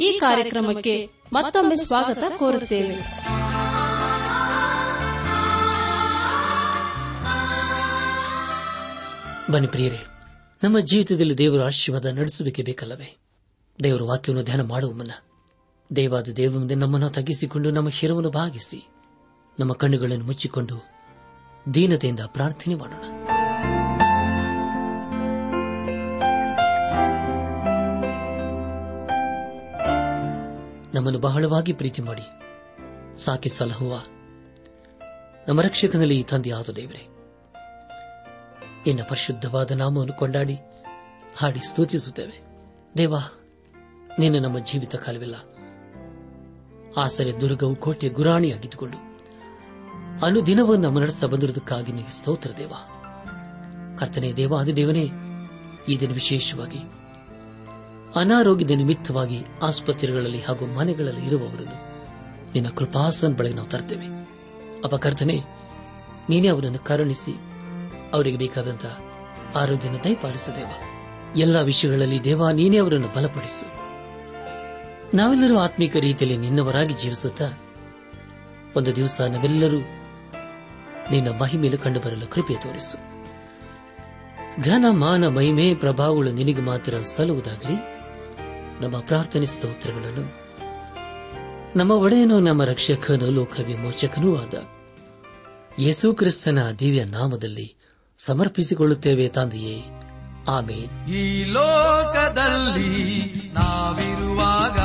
ಈ ಕಾರ್ಯಕ್ರಮಕ್ಕೆ ಮತ್ತೊಮ್ಮೆ ಸ್ವಾಗತ ಕೋರುತ್ತೇವೆ. ಬನ್ನಿ ಪ್ರಿಯರೇ, ನಮ್ಮ ಜೀವಿತದಲ್ಲಿ ದೇವರ ಆಶೀರ್ವಾದ ನಡೆಸಬೇಕೆ ಬೇಕಲ್ಲವೇ? ದೇವರ ವಾಕ್ಯವನ್ನು ಧ್ಯಾನ ಮಾಡುವ ಮುನ್ನ, ದೇವಾದ ದೇವರ ಮುಂದೆ ನಮ್ಮನ್ನು ತಗ್ಗಿಸಿಕೊಂಡು ನಮ್ಮ ಶಿರವನ್ನು ಭಾಗಿಸಿ ನಮ್ಮ ಕಣ್ಣುಗಳನ್ನು ಮುಚ್ಚಿಕೊಂಡು ದೀನತೆಯಿಂದ ಪ್ರಾರ್ಥನೆ ಮಾಡೋಣ. ನಮ್ಮನ್ನು ಬಹಳವಾಗಿ ಪ್ರೀತಿ ಮಾಡಿ. ಸಾಕಿ ಸಲಹುವ. ನಮ್ಮ ರಕ್ಷಕನಲ್ಲಿ ತಂದೆಯಾದ ದೇವರೇ. ಇನ್ನ ಪರಿಶುದ್ಧವಾದ ನಾಮವನ್ನು ಕೊಂಡಾಡಿ, ಹಾಡಿ ಸ್ತೂತಿಸುತ್ತೇವೆ. ದೇವಾ, ನಿನ್ನ ನಮ್ಮ ಜೀವಿತ ಕಾಲವಿಲ್ಲ ಆಸರೆ, ದುರ್ಗವು ಕೋಟೆ ಗುರಾಣಿಯಾಗಿದ್ದುಕೊಂಡು ಅನುದಿನವನ್ನು ನಮ್ಮ ನಡೆಸ ಬಂದಿರುವುದಕ್ಕಾಗಿ ನಿನಗೆ ಸ್ತೋತ್ರ ದೇವ. ಕರ್ತನೆ ಅದು ದೇವನೇ ಈ ದಿನ ವಿಶೇಷವಾಗಿ ಅನಾರೋಗ್ಯದ ನಿಮಿತ್ತವಾಗಿ ಆಸ್ಪತ್ರೆಗಳಲ್ಲಿ ಹಾಗೂ ಮನೆಗಳಲ್ಲಿ ಇರುವವರನ್ನು ನಿನ್ನ ಕೃಪಾಸನ್ ಬಳಿಗೆ ನಾವು ತರ್ತೇವೆ ಅಪಕರ್ತನೆ ನೀನೇ ಅವರನ್ನು ಕರುಣಿಸಿ ಅವರಿಗೆ ಬೇಕಾದಂತಹ ಆರೋಗ್ಯನ ದಯಪಾಲಿಸದೇವ ಎಲ್ಲ ವಿಷಯಗಳಲ್ಲಿ ದೇವ, ನೀನೇ ಅವರನ್ನು ಬಲಪಡಿಸು. ನಾವೆಲ್ಲರೂ ಆತ್ಮಿಕ ರೀತಿಯಲ್ಲಿ ನಿನ್ನವರಾಗಿ ಜೀವಿಸುತ್ತಾ ಒಂದು ದಿವಸ ನಾವೆಲ್ಲರೂ ನಿನ್ನ ಮಹಿಮೇಲೆ ಕಂಡುಬರಲು ಕೃಪೆ ತೋರಿಸು. ಘನ ಮಾನ ಮಹಿಮೆ ಪ್ರಭಾವಗಳು ನಿನಗೆ ಮಾತ್ರ ಸಲ್ಲುವುದಾಗಲಿ. ನಮ್ಮ ಪ್ರಾರ್ಥನೆ ಸ್ತೋತ್ರಗಳನ್ನು. ನಮ್ಮ ಒಡೆಯನು ನಮ್ಮ ರಕ್ಷಕನು ಲೋಕ ವಿಮೋಚಕನೂ ಆದ ಯೇಸು ಕ್ರಿಸ್ತನ ದಿವ್ಯ ನಾಮದಲ್ಲಿ ಸಮರ್ಪಿಸಿಕೊಳ್ಳುತ್ತೇವೆ ತಂದೆಯೇ. ಆಮೇನ್. ಈ ಲೋಕದಲ್ಲಿ ನಾವಿರುವಾಗ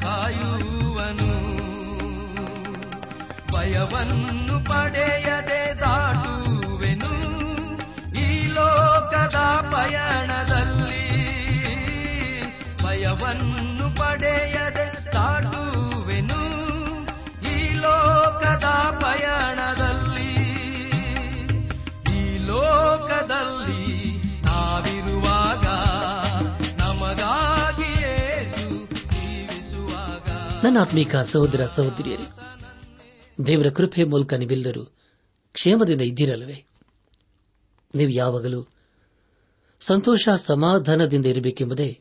ಕಾಯುವನು. ಭಯವನ್ನು ಪಡೆಯದೆ ದಾಟುವೆನು ಜೀವಿಸುವಾಗ ನನ್ನ ಆತ್ಮೀಕ ಸಹೋದರ ಸಹೋದರಿಯರೇ, ದೇವರ ಕೃಪೆ ಮೂಲಕ ನೀವೆಲ್ಲರೂ ಕ್ಷೇಮದಿಂದ ಇದ್ದಿರಲ್ಲವೇ? ನೀವು ಯಾವಾಗಲೂ ಸಂತೋಷ ಸಮಾಧಾನದಿಂದ ಇರಬೇಕೆಂಬುದೇ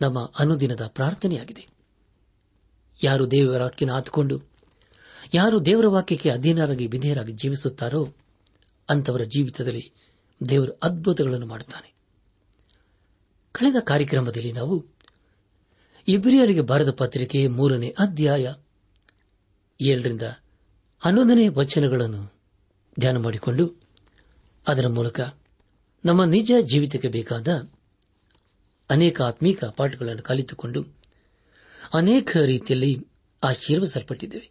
ನಮ್ಮ ಅನುದಿನದ ಪ್ರಾರ್ಥನೆಯಾಗಿದೆ. ಯಾರು ದೇವರ ವಾಕ್ಯನ ಆತುಕೊಂಡು, ಯಾರು ದೇವರ ವಾಕ್ಯಕ್ಕೆ ಅಧೀನರಾಗಿ ವಿಧೇಯರಾಗಿ ಜೀವಿಸುತ್ತಾರೋ ಅಂತವರ ಜೀವಿತದಲ್ಲಿ ದೇವರು ಅದ್ಭುತಗಳನ್ನು ಮಾಡುತ್ತಾನೆ. ಕಳೆದ ಕಾರ್ಯಕ್ರಮದಲ್ಲಿ ನಾವು ಇಬ್ರಿಯರಿಗೆ ಬರೆದ ಪತ್ರಿಕೆ ಮೂರನೇ ಅಧ್ಯಾಯ ಏಳರಿಂದ ಹನ್ನೊಂದನೇ ವಚನಗಳನ್ನು ಧ್ಯಾನ ಮಾಡಿಕೊಂಡು ಅದರ ಮೂಲಕ ನಮ್ಮ ನಿಜ ಜೀವಿತಕ್ಕೆ ಬೇಕಾದ ಅನೇಕ ಆತ್ಮೀಕ ಪಾಠಗಳನ್ನು ಕಲಿತುಕೊಂಡು ಅನೇಕ ರೀತಿಯಲ್ಲಿ ಆಶೀರ್ವಸಲ್ಪಟ್ಟಿದ್ದೇವೆ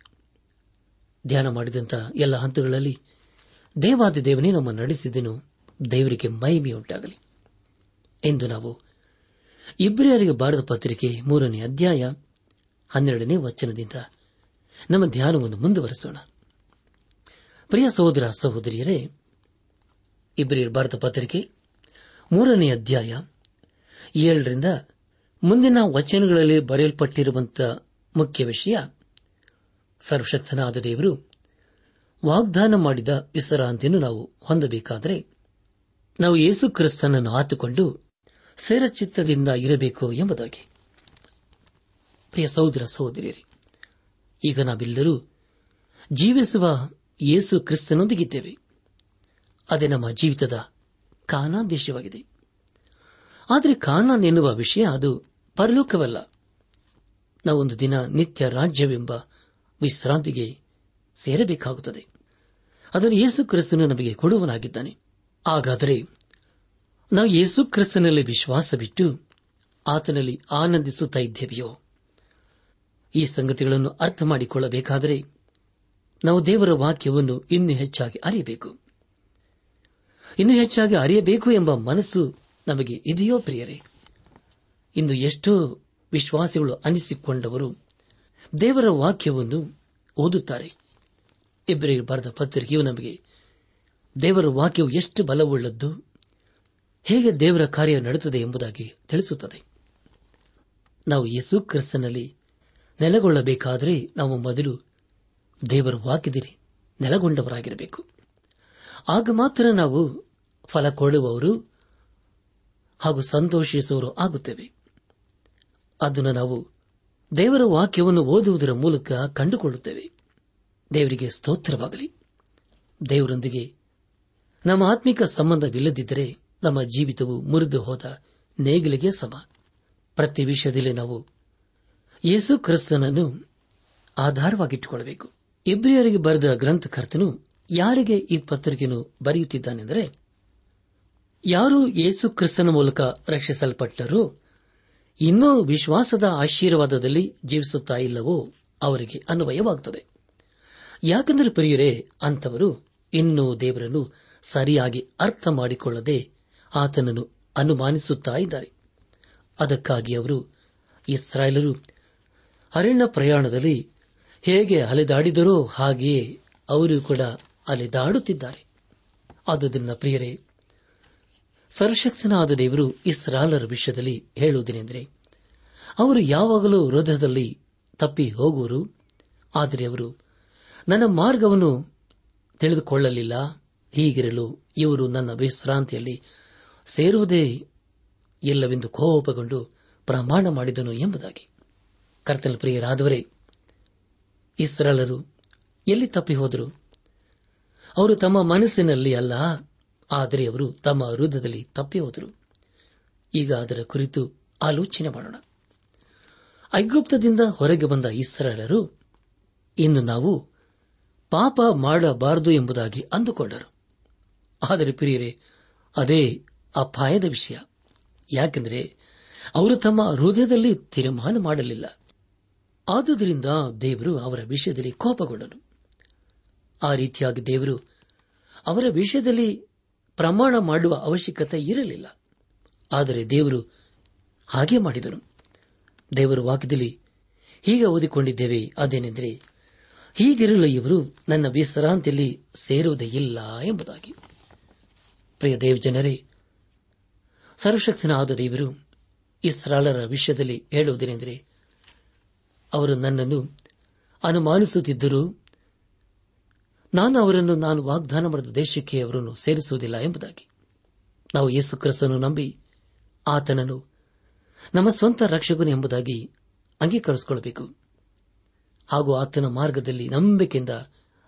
ಧ್ಯಾನ ಮಾಡಿದಂಥ ಎಲ್ಲ ಹಂತಗಳಲ್ಲಿ ದೇವಾದಿ ದೇವನೇ ನಮ್ಮ ನಡೆಸಿದನು ದೇವರಿಗೆ ಮಹಿಮೆಯುಂಟಾಗಲಿ ಎಂದು ನಾವು ಇಬ್ರಿಯರಿಗೆ ಬಾರದ ಪತ್ರಿಕೆ ಮೂರನೇ ಅಧ್ಯಾಯ ಹನ್ನೆರಡನೇ ವಚನದಿಂದ ನಮ್ಮ ಧ್ಯಾನವನ್ನು ಮುಂದುವರೆಸೋಣ. ಪ್ರಿಯ ಸಹೋದರ ಸಹೋದರಿಯರೇ, ಇಬ್ರಿಯರ್ ಭಾರತ ಪತ್ರಿಕೆ ಮೂರನೇ ಅಧ್ಯಾಯ ಏಳರಿಂದ ಮುಂದಿನ ವಚನಗಳಲ್ಲಿ ಬರೆಯಲ್ಪಟ್ಟಿರುವಂತಹ ಮುಖ್ಯ ವಿಷಯ, ಸರ್ವಶಕ್ತನಾದ ದೇವರು ವಾಗ್ದಾನ ಮಾಡಿದ ವಿಶ್ರಾಂತಿಯನ್ನು ನಾವು ಹೊಂದಬೇಕಾದರೆ ನಾವು ಯೇಸು ಕ್ರಿಸ್ತನನ್ನು ಆತುಕೊಂಡು ಸೇರಚಿತ್ತದಿಂದ ಇರಬೇಕು ಎಂಬುದಾಗಿ. ಪ್ರಿಯ ಸಹೋದರ ಸಹೋದರಿಯರೇ, ಈಗ ನಾವೆಲ್ಲರೂ ಜೀವಿಸುವ ಯೇಸು ಕ್ರಿಸ್ತನೊಂದಿಗಿದ್ದೇವೆ. ಅದೇ ನಮ್ಮ ಜೀವಿತದ ಕಾನಾದೇಶವಾಗಿದೆ ಆದರೆ ಕಾನಾನ್ ಎನ್ನುವ ವಿಷಯ ಅದು ಪರಲೋಕವಲ್ಲ. ನಾವೊಂದು ದಿನ ನಿತ್ಯ ರಾಜ್ಯವೆಂಬ ವಿಶ್ರಾಂತಿಗೆ ಸೇರಬೇಕಾಗುತ್ತದೆ. ಅದನ್ನು ಯೇಸು ಕ್ರಿಸ್ತನು ನಮಗೆ ಕೊಡುವನಾಗಿದ್ದಾನೆ ಹಾಗಾದರೆ ನಾವು ಯೇಸು ಕ್ರಿಸ್ತನಲ್ಲಿ ವಿಶ್ವಾಸವಿಟ್ಟು ಆತನಲ್ಲಿ ಆನಂದಿಸುತ್ತಾ ಇದ್ದೇವೆಯೋ? ಈ ಸಂಗತಿಗಳನ್ನು ಅರ್ಥ ಮಾಡಿಕೊಳ್ಳಬೇಕಾದರೆ ನಾವು ದೇವರ ವಾಕ್ಯವನ್ನು ಇನ್ನೂ ಹೆಚ್ಚಾಗಿ ಅರಿಯಬೇಕು. ಇನ್ನೂ ಹೆಚ್ಚಾಗಿ ಅರಿಯಬೇಕು ಎಂಬ ಮನಸ್ಸು ನಮಗೆ ಇದೆಯೋ ಪ್ರಿಯರೇ? ಇಂದು ಎಷ್ಟೋ ವಿಶ್ವಾಸಿಗಳು ಅನಿಸಿಕೊಂಡವರು ದೇವರ ವಾಕ್ಯವನ್ನು ಓದುತ್ತಾರೆ. ಇಬ್ಬರಿಗೆ ಬರೆದ ಪತ್ರಿಕೆಯು ನಮಗೆ ದೇವರ ವಾಕ್ಯವು ಎಷ್ಟು ಬಲವುಳ್ಳದ್ದು ಹೇಗೆ ದೇವರ ಕಾರ್ಯ ನಡೆಯುತ್ತದೆ ಎಂಬುದಾಗಿ ತಿಳಿಸುತ್ತದೆ. ನಾವು ಯೇಸು ಕ್ರಿಸ್ತನಲ್ಲಿ ನೆಲೆಗೊಳ್ಳಬೇಕಾದರೆ ನಾವು ಮೊದಲು ದೇವರ ವಾಕ್ಯದಲ್ಲಿ ನೆಲೆಗೊಂಡವರಾಗಿರಬೇಕು. ಆಗ ಮಾತ್ರ ನಾವು ಫಲ ಕೊಡುವವರು ಹಾಗೂ ಸಂತೋಷಿಸುವವರು ಆಗುತ್ತೇವೆ. ಅದನ್ನು ನಾವು ದೇವರ ವಾಕ್ಯವನ್ನು ಓದುವುದರ ಮೂಲಕ ಕಂಡುಕೊಳ್ಳುತ್ತೇವೆ. ದೇವರಿಗೆ ಸ್ತೋತ್ರವಾಗಲಿ. ದೇವರೊಂದಿಗೆ ನಮ್ಮ ಆತ್ಮಿಕ ಸಂಬಂಧವಿಲ್ಲದಿದ್ದರೆ ನಮ್ಮ ಜೀವಿತವು ಮುರಿದು ಹೋದ ನೇಗಿಲಿಗೆ ಸಮ. ಪ್ರತಿ ವಿಷಯದಲ್ಲಿ ನಾವು ಯೇಸು ಕ್ರಿಸ್ತನನ್ನು ಆಧಾರವಾಗಿಟ್ಟುಕೊಳ್ಳಬೇಕು. ಇಬ್ರಿಯರಿಗೆ ಬರೆದ ಗ್ರಂಥಕರ್ತನು ಯಾರಿಗೆ ಈ ಪತ್ರಿಕೆಯನ್ನು ಬರೆಯುತ್ತಿದ್ದಾನೆಂದರೆ, ಯಾರು ಯೇಸು ಕ್ರಿಸ್ತನ ಮೂಲಕ ರಕ್ಷಿಸಲ್ಪಟ್ಟರೂ, ಇನ್ನೂ ವಿಶ್ವಾಸದ ಆಶೀರ್ವಾದದಲ್ಲಿ ಜೀವಿಸುತ್ತಾ ಇಲ್ಲವೋ ಅವರಿಗೆ ಅನ್ವಯವಾಗುತ್ತದೆ ಯಾಕೆಂದರೆ ಪ್ರಿಯರೇ ಅಂತವರು ಇನ್ನೂ ದೇವರನ್ನು ಸರಿಯಾಗಿ ಅರ್ಥ ಮಾಡಿಕೊಳ್ಳದೆ ಆತನನ್ನು ಅನುಮಾನಿಸುತ್ತಾ ಇದ್ದಾರೆ. ಅದಕ್ಕಾಗಿ ಅವರು ಇಸ್ರಾಯೇಲರು ಅರಣ್ಯ ಪ್ರಯಾಣದಲ್ಲಿ ಹೇಗೆ ಅಲೆದಾಡಿದರೋ ಹಾಗೆಯೇ ಅವರು ಕೂಡ ಅಲೆದಾಡುತ್ತಿದ್ದಾರೆ. ಆದುದನ್ನ ಪ್ರಿಯರೇ, ಸರ್ವಶಕ್ತನಾದ ದೇವರು ಇಸ್ರಾಲರ ವಿಷಯದಲ್ಲಿ ಹೇಳುವುದೇನೆಂದರೆ, ಅವರು ಯಾವಾಗಲೂ ಹೃದಯದಲ್ಲಿ ತಪ್ಪಿ ಹೋಗುವರು. ಆದರೆ ಅವರು, ನನ್ನ ಮಾರ್ಗವನ್ನು ತಿಳಿದುಕೊಳ್ಳಲಿಲ್ಲ. ಹೀಗಿರಲು ಇವರು ನನ್ನ ವಿಶ್ರಾಂತಿಯಲ್ಲಿ ಸೇರುವುದೇ ಇಲ್ಲವೆಂದು ಕೋಪಗೊಂಡು ಪ್ರಮಾಣ ಮಾಡಿದನು ಎಂಬುದಾಗಿ. ಕರ್ತನ ಪ್ರಿಯರಾದವರೇ ಇಸ್ರಾಲರು ಎಲ್ಲಿ ತಪ್ಪಿ ಹೋದರು? ಅವರು ತಮ್ಮ ಮನಸ್ಸಿನಲ್ಲಿ ಅಲ್ಲ, ಆದರೆ ಅವರು ತಮ್ಮ ಹೃದಯದಲ್ಲಿ ತಪ್ಪಿ ಹೋದರು. ಈಗ ಅದರ ಕುರಿತು ಆಲೋಚನೆ ಮಾಡೋಣ. ಐಗುಪ್ತದಿಂದ ಹೊರಗೆ ಬಂದ ಇಸ್ರಾಲರು ಇನ್ನು ನಾವು ಪಾಪ ಮಾಡಬಾರದು ಎಂಬುದಾಗಿ ಅಂದುಕೊಂಡರು. ಆದರೆ ಪ್ರಿಯರೇ, ಅದೇ ಅಪಾಯದ ವಿಷಯ. ಯಾಕೆಂದರೆ ಅವರು ತಮ್ಮ ಹೃದಯದಲ್ಲಿ ತೀರ್ಮಾನ ಮಾಡಲಿಲ್ಲ. ಆದುದರಿಂದ ದೇವರು ಅವರ ವಿಷಯದಲ್ಲಿ ಕೋಪಗೊಂಡನು. ಆ ರೀತಿಯಾಗಿ ದೇವರು ಅವರ ವಿಷಯದಲ್ಲಿ ಪ್ರಮಾಣ ಮಾಡುವ ಅವಶ್ಯಕತೆ ಇರಲಿಲ್ಲ. ಆದರೆ ದೇವರು ಹಾಗೆ ಮಾಡಿದನು. ದೇವರ ವಾಕ್ಯದಲ್ಲಿ ಹೀಗೆ ಓದಿಕೊಂಡಿದ್ದೇವೆ, ಅದೇನೆಂದರೆ ಹೀಗಿರಲು ಇವರು ನನ್ನ ವಿಶ್ರಾಂತಿಯಲ್ಲಿ ಸೇರುವುದೇ ಇಲ್ಲ ಎಂಬುದಾಗಿ. ಪ್ರಿಯ ದೇವಜನರೇ ಸರ್ವಶಕ್ತನಾದ ದೇವರು ಇಸ್ರಾಲರ ವಿಷಯದಲ್ಲಿ ಹೇಳುವುದೇನೆಂದರೆ, ಅವರು ನನ್ನನ್ನು ಅನುಮಾನಿಸುತ್ತಿದ್ದರೂ, ನಾನು ಅವರನ್ನು ನಾನು ವಾಗ್ದಾನ ಮಾಡಿದ ದೇಶಕ್ಕೆ ಅವರನ್ನು ಸೇರಿಸುವುದಿಲ್ಲ ಎಂಬುದಾಗಿ. ನಾವು ಯೇಸು ಕ್ರಿಸ್ತನು ನಂಬಿ ಆತನನ್ನು ನಮ್ಮ ಸ್ವಂತ ರಕ್ಷಕನು ಎಂಬುದಾಗಿ ಅಂಗೀಕರಿಸಿಕೊಳ್ಳಬೇಕು. ಹಾಗೂ ಆತನ ಮಾರ್ಗದಲ್ಲಿ ನಂಬಿಕೆಯಿಂದ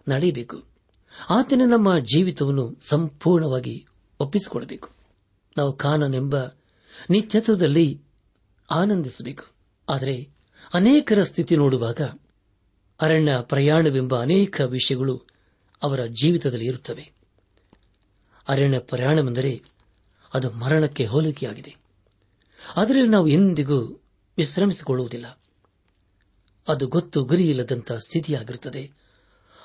ನಡೆಯಬೇಕು. ಆತನ ನಮ್ಮ ಜೀವಿತವನ್ನು ಸಂಪೂರ್ಣವಾಗಿ ಒಪ್ಪಿಸಿಕೊಳ್ಳಬೇಕು. ನಾವು ಕಾನನೆಂಬ ನಿತ್ಯತ್ವದಲ್ಲಿ ಆನಂದಿಸಬೇಕು. ಆದರೆ ಅನೇಕರ ಸ್ಥಿತಿ ನೋಡುವಾಗ ಅರಣ್ಯ ಪ್ರಯಾಣವೆಂಬ ಅನೇಕ ವಿಷಯಗಳು ಅವರ ಜೀವಿತದಲ್ಲಿ ಇರುತ್ತವೆ. ಅರಣ್ಯ ಪ್ರಯಾಣವೆಂದರೆ ಅದು ಮರಣಕ್ಕೆ ಹೋಲಿಕೆಯಾಗಿದೆ. ಅದರಲ್ಲಿ ನಾವು ಎಂದಿಗೂ ವಿಶ್ರಮಿಸಿಕೊಳ್ಳುವುದಿಲ್ಲ. ಅದು ಗೊತ್ತು ಗುರಿಯಿಲ್ಲದಂತಹ ಸ್ಥಿತಿಯಾಗಿರುತ್ತದೆ.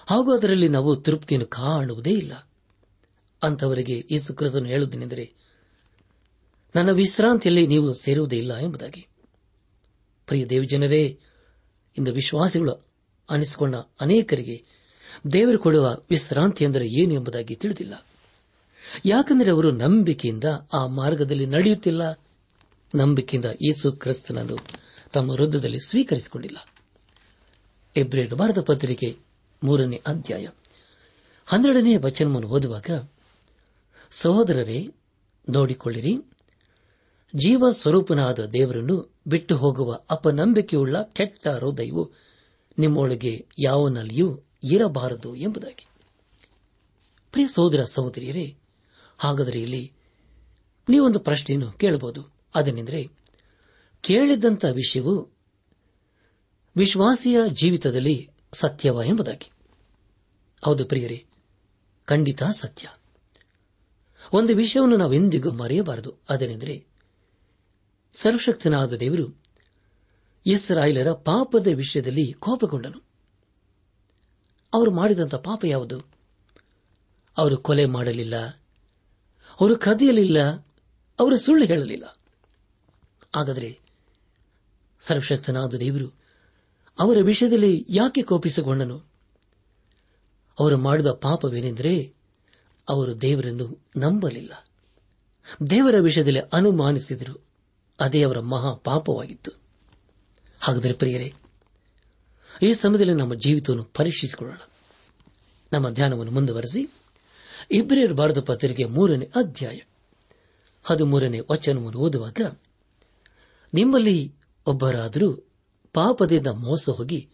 ಹಾಗೂ ಅದರಲ್ಲಿ ನಾವು ತೃಪ್ತಿಯನ್ನು ಕಾಣುವುದೇ ಇಲ್ಲ. ಅಂತವರಿಗೆ ಕ್ರಿಸ್ತನು ಹೇಳುವುದೇನೆಂದರೆ ನನ್ನ ವಿಶ್ರಾಂತಿಯಲ್ಲಿ ನೀವು ಸೇರುವುದೇ ಇಲ್ಲ ಎಂಬುದಾಗಿ. ಪ್ರಿಯ ದೇವಜನರೇ, ಇಂದು ವಿಶ್ವಾಸಿಗಳು ಅನಿಸಿಕೊಂಡ ಅನೇಕರಿಗೆ ದೇವರು ಕೊಡುವ ವಿಶ್ರಾಂತಿ ಅಂದರೆ ಏನು ಎಂಬುದಾಗಿ ತಿಳಿದಿಲ್ಲ. ಯಾಕೆಂದರೆ ಅವರು ನಂಬಿಕೆಯಿಂದ ಆ ಮಾರ್ಗದಲ್ಲಿ ನಡೆಯುತ್ತಿಲ್ಲ. ನಂಬಿಕೆಯಿಂದ ಯೇಸು ಕ್ರಿಸ್ತನನ್ನು ತಮ್ಮ ವೃದ್ಧದಲ್ಲಿ ಸ್ವೀಕರಿಸಿಕೊಂಡಿಲ್ಲ. ಎಬ್ರೇಲ್ ಭಾರತ ಪತ್ರಿಕೆ ಮೂರನೇ ಅಧ್ಯಾಯ ಹನ್ನೆರಡನೇ ವಚನವನ್ನು ಓದುವಾಗ, ಸಹೋದರರೇ, ನೋಡಿಕೊಳ್ಳಿರಿ. ಜೀವ ಸ್ವರೂಪನಾದ ದೇವರನ್ನು ಬಿಟ್ಟು ಹೋಗುವ ಅಪನಂಬಿಕೆಯುಳ್ಳ ಕೆಟ್ಟ ಹೃದಯವು ನಿಮ್ಮೊಳಗೆ ಯಾವನಲ್ಲಿಯೂ ಇರಬಾರದು ಎಂಬುದಾಗಿ. ಪ್ರಿಯ ಸಹೋದರ ಸಹೋದರಿಯರೇ, ಹಾಗಾದರೆ ಇಲ್ಲಿ ನೀವೊಂದು ಪ್ರಶ್ನೆಯನ್ನು ಕೇಳಬಹುದು. ಅದನೆಂದರೆ ಕೇಳಿದಂಥ ವಿಷಯವು ವಿಶ್ವಾಸಿಯ ಜೀವಿತದಲ್ಲಿ ಸತ್ಯವ ಎಂಬುದಾಗಿ. ಹೌದು ಪ್ರಿಯರೇ, ಖಂಡಿತ ಸತ್ಯ. ಒಂದು ವಿಷಯವನ್ನು ನಾವೆಂದಿಗೂ ಮರೆಯಬಾರದು. ಅದೇನೆಂದರೆ ಸರ್ವಶಕ್ತನಾದ ದೇವರು ಇಸ್ರಾಯೇಲರ ಪಾಪದ ವಿಷಯದಲ್ಲಿ ಕೋಪಗೊಂಡನು. ಅವರು ಮಾಡಿದಂಥ ಪಾಪ ಯಾವುದು? ಅವರು ಕೊಲೆ ಮಾಡಲಿಲ್ಲ, ಅವರು ಕದಿಯಲಿಲ್ಲ, ಅವರು ಸುಳ್ಳು ಹೇಳಲಿಲ್ಲ. ಹಾಗಾದರೆ ಸರ್ವಶಕ್ತನಾದ ದೇವರು ಅವರ ವಿಷಯದಲ್ಲಿ ಯಾಕೆ ಕೋಪಿಸಿಕೊಂಡನು? ಅವರು ಮಾಡಿದ ಪಾಪವೇನೆಂದರೆ ಅವರು ದೇವರನ್ನು ನಂಬಲಿಲ್ಲ. ದೇವರ ವಿಷಯದಲ್ಲಿ ಅನುಮಾನಿಸಿದರು. ಅದೇ ಅವರ ಮಹಾ ಪಾಪವಾಗಿತ್ತು. ಹಾಗಾದರೆ ಪ್ರಿಯರೇ, ಈ ಸಮಯದಲ್ಲಿ ನಮ್ಮ ಜೀವಿತವನ್ನು ಪರೀಕ್ಷಿಸಿಕೊಳ್ಳೋಣ. ನಮ್ಮ ಧ್ಯಾನವನ್ನು ಮುಂದುವರೆಸಿ, ಇಬ್ರಿಯರ್ ಬಾರದ ಪತ್ರಿಕೆ ಮೂರನೇ ಅಧ್ಯಾಯ, ಹದಿಮೂರನೇ ವಚನವನ್ನು ಓದುವಾಗ, ನಿಮ್ಮಲ್ಲಿ ಒಬ್ಬರಾದರೂ ಪಾಪದಿಂದ ಮೋಸ ಹೋಗಿ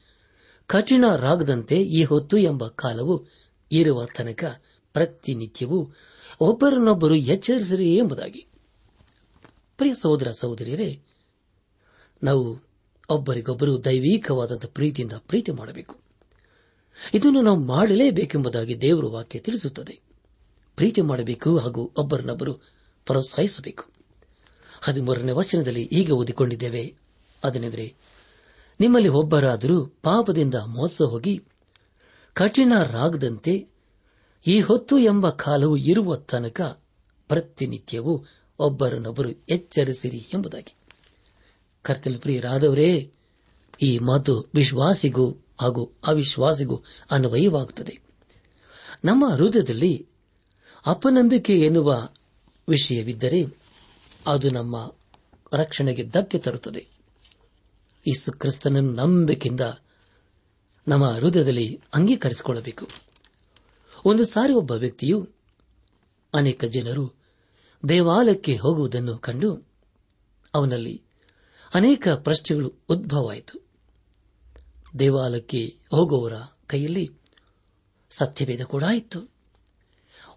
ಕಠಿಣ ರಾಗದಂತೆ ಈ ಹೊತ್ತು ಎಂಬ ಕಾಲವು ಇರುವ ತನಕ ಪ್ರತಿನಿತ್ಯವೂ ಒಬ್ಬರನ್ನೊಬ್ಬರು ಎಚ್ಚರಿಸಿರಿ ಎಂಬುದಾಗಿ. ಪ್ರಿಯ ಸಹೋದರ ಸಹೋದರಿಯರೇ, ನಾವು ಒಬ್ಬರಿಗೊಬ್ಬರು ದೈವಿಕವಾದಂತಹ ಪ್ರೀತಿಯಿಂದ ಪ್ರೀತಿ ಮಾಡಬೇಕು. ಇದನ್ನು ನಾವು ಮಾಡಲೇಬೇಕೆಂಬುದಾಗಿ ದೇವರ ವಾಕ್ಯ ತಿಳಿಸುತ್ತದೆ. ಪ್ರೀತಿ ಮಾಡಬೇಕು ಹಾಗೂ ಒಬ್ಬರನ್ನೊಬ್ಬರು ಪ್ರೋತ್ಸಾಹಿಸಬೇಕು. ಹದಿಮೂರನೇ ವಚನದಲ್ಲಿ ಈಗ ಓದಿಕೊಂಡಿದ್ದೇವೆ. ಅದನೆಂದರೆ, ನಿಮ್ಮಲ್ಲಿ ಒಬ್ಬರಾದರೂ ಪಾಪದಿಂದ ಮೋಸ ಹೋಗಿ ಕಠಿಣ ರಾಗದಂತೆ ಈ ಹೊತ್ತು ಎಂಬ ಕಾಲವು ಇರುವ ತನಕ ಪ್ರತಿನಿತ್ಯವೂ ಒಬ್ಬರನ್ನೊಬ್ಬರು ಎಚ್ಚರಿಸಿರಿ ಎಂಬುದಾಗಿ. ಕರ್ತನ ಪ್ರಿಯರಾದವರೇ, ಈ ಮಾತು ವಿಶ್ವಾಸಿಗೂ ಹಾಗೂ ಅವಿಶ್ವಾಸಿಗೂ ಅನ್ವಯವಾಗುತ್ತದೆ. ನಮ್ಮ ಹೃದಯದಲ್ಲಿ ಅಪನಂಬಿಕೆ ಎನ್ನುವ ವಿಷಯವಿದ್ದರೆ ಅದು ನಮ್ಮ ರಕ್ಷಣೆಗೆ ಧಕ್ಕೆ ತರುತ್ತದೆ. ಯೇಸು ಕ್ರಿಸ್ತನನ್ನು ನಂಬಿಕೆಯಿಂದ ನಮ್ಮ ಹೃದಯದಲ್ಲಿ ಅಂಗೀಕರಿಸಿಕೊಳ್ಳಬೇಕು. ಒಂದು ಸಾರಿ ಒಬ್ಬ ವ್ಯಕ್ತಿಯು ಅನೇಕ ಜನರು ದೇವಾಲಯಕ್ಕೆ ಹೋಗುವುದನ್ನು ಕಂಡು ಅವನಲ್ಲಿ ಅನೇಕ ಪ್ರಶ್ನೆಗಳು ಉದ್ಭವವಾಯಿತು. ದೇವಾಲಯಕ್ಕೆ ಹೋಗುವವರ ಕೈಯಲ್ಲಿ ಸತ್ಯವೇದ ಕೂಡ ಇತ್ತು.